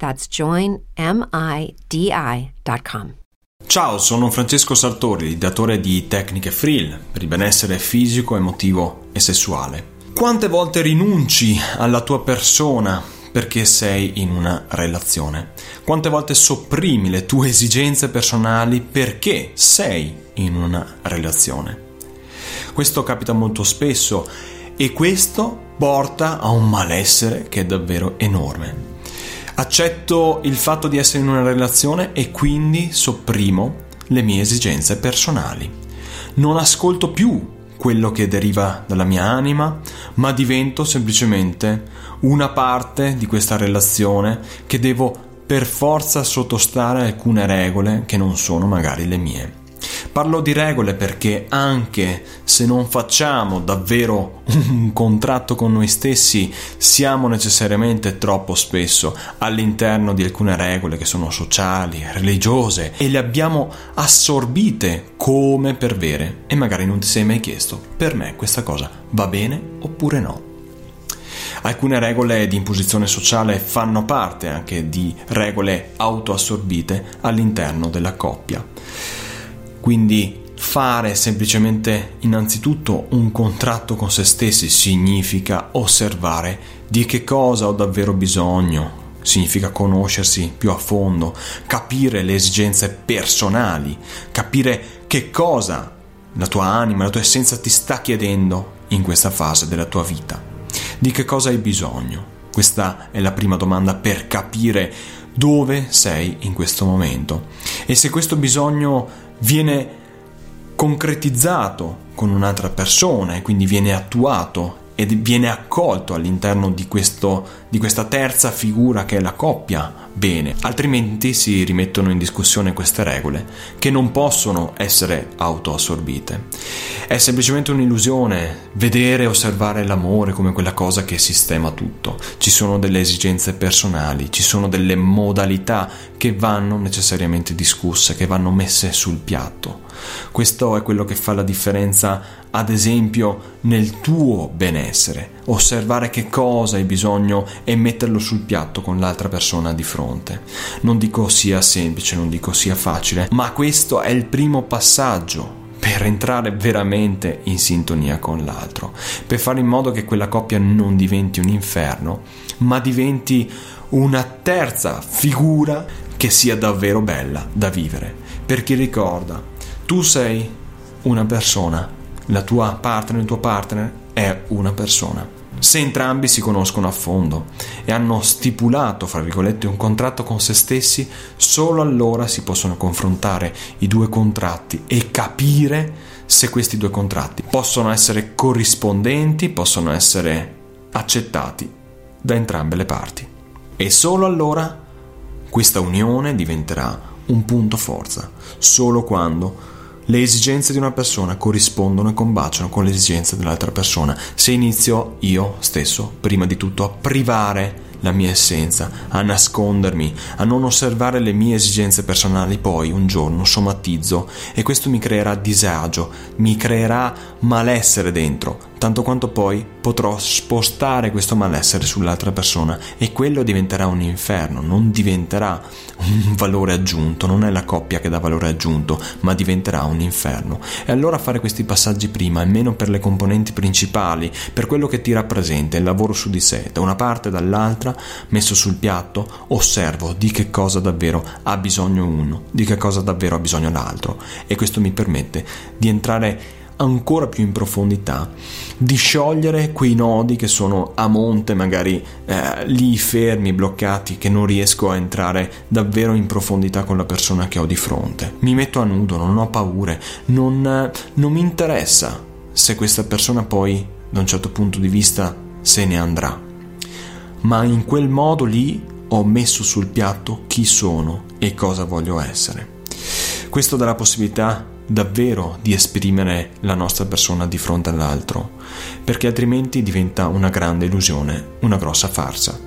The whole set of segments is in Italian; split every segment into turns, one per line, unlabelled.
That's joinmidi.com.
Ciao, sono Francesco Sartori, datore di tecniche Frill per il benessere fisico, emotivo e sessuale. Quante volte rinunci alla tua persona perché sei in una relazione? Quante volte sopprimi le tue esigenze personali perché sei in una relazione? Questo capita molto spesso e questo porta a un malessere che è davvero enorme. Accetto il fatto di essere in una relazione e quindi sopprimo le mie esigenze personali. Non ascolto più quello che deriva dalla mia anima, ma divento semplicemente una parte di questa relazione che devo per forza sottostare a alcune regole che non sono magari le mie. Parlo di regole perché anche se non facciamo davvero un contratto con noi stessi, siamo necessariamente troppo spesso all'interno di alcune regole che sono sociali, religiose e le abbiamo assorbite come per vere e magari non ti sei mai chiesto, per me questa cosa va bene oppure no? Alcune regole di imposizione sociale fanno parte anche di regole autoassorbite all'interno della coppia. Quindi fare semplicemente innanzitutto un contratto con se stessi significa osservare di che cosa ho davvero bisogno, significa conoscersi più a fondo, capire le esigenze personali, capire che cosa la tua anima, la tua essenza ti sta chiedendo in questa fase della tua vita, di che cosa hai bisogno. Questa è la prima domanda per capire dove sei in questo momento. E se questo bisogno viene concretizzato con un'altra persona e quindi viene attuato e viene accolto all'interno di, questo, di questa terza figura che è la coppia, bene, altrimenti si rimettono in discussione queste regole che non possono essere autoassorbite. È semplicemente un'illusione vedere e osservare l'amore come quella cosa che sistema tutto. Ci sono delle esigenze personali, ci sono delle modalità che vanno necessariamente discusse, che vanno messe sul piatto. Questo è quello che fa la differenza, ad esempio, nel tuo benessere. Osservare che cosa hai bisogno e metterlo sul piatto con l'altra persona di fronte. Non dico sia semplice, non dico sia facile, ma questo è il primo passaggio per entrare veramente in sintonia con l'altro, per fare in modo che quella coppia non diventi un inferno, ma diventi una terza figura che sia davvero bella da vivere. Perché ricorda, tu sei una persona, la tua partner, il tuo partner è una persona. Se entrambi si conoscono a fondo e hanno stipulato, fra virgolette, un contratto con se stessi, solo allora si possono confrontare i due contratti e capire se questi due contratti possono essere corrispondenti, possono essere accettati da entrambe le parti. E solo allora questa unione diventerà un punto forza, solo quando le esigenze di una persona corrispondono e combaciano con le esigenze dell'altra persona. Se inizio io stesso, prima di tutto, a privare la mia essenza, a nascondermi, a non osservare le mie esigenze personali, poi un giorno somatizzo e questo mi creerà disagio, mi creerà malessere dentro, tanto quanto poi potrò spostare questo malessere sull'altra persona e quello diventerà un inferno, non diventerà un valore aggiunto, non è la coppia che dà valore aggiunto, ma diventerà un inferno. E allora fare questi passaggi prima, almeno per le componenti principali, per quello che ti rappresenta, il lavoro su di sé, da una parte e dall'altra, messo sul piatto, osservo di che cosa davvero ha bisogno uno, di che cosa davvero ha bisogno l'altro e questo mi permette di entrare ancora più in profondità, di sciogliere quei nodi che sono a monte, magari eh, lì fermi, bloccati, che non riesco a entrare davvero in profondità con la persona che ho di fronte. Mi metto a nudo, non ho paure, non, non mi interessa se questa persona poi, da un certo punto di vista, se ne andrà. Ma in quel modo lì ho messo sul piatto chi sono e cosa voglio essere. Questo dà la possibilità davvero di esprimere la nostra persona di fronte all'altro, perché altrimenti diventa una grande illusione, una grossa farsa.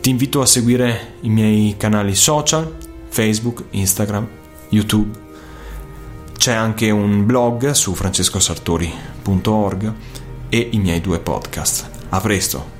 Ti invito a seguire i miei canali social, Facebook, Instagram, YouTube. C'è anche un blog su francescosartori.org e i miei due podcast. A presto!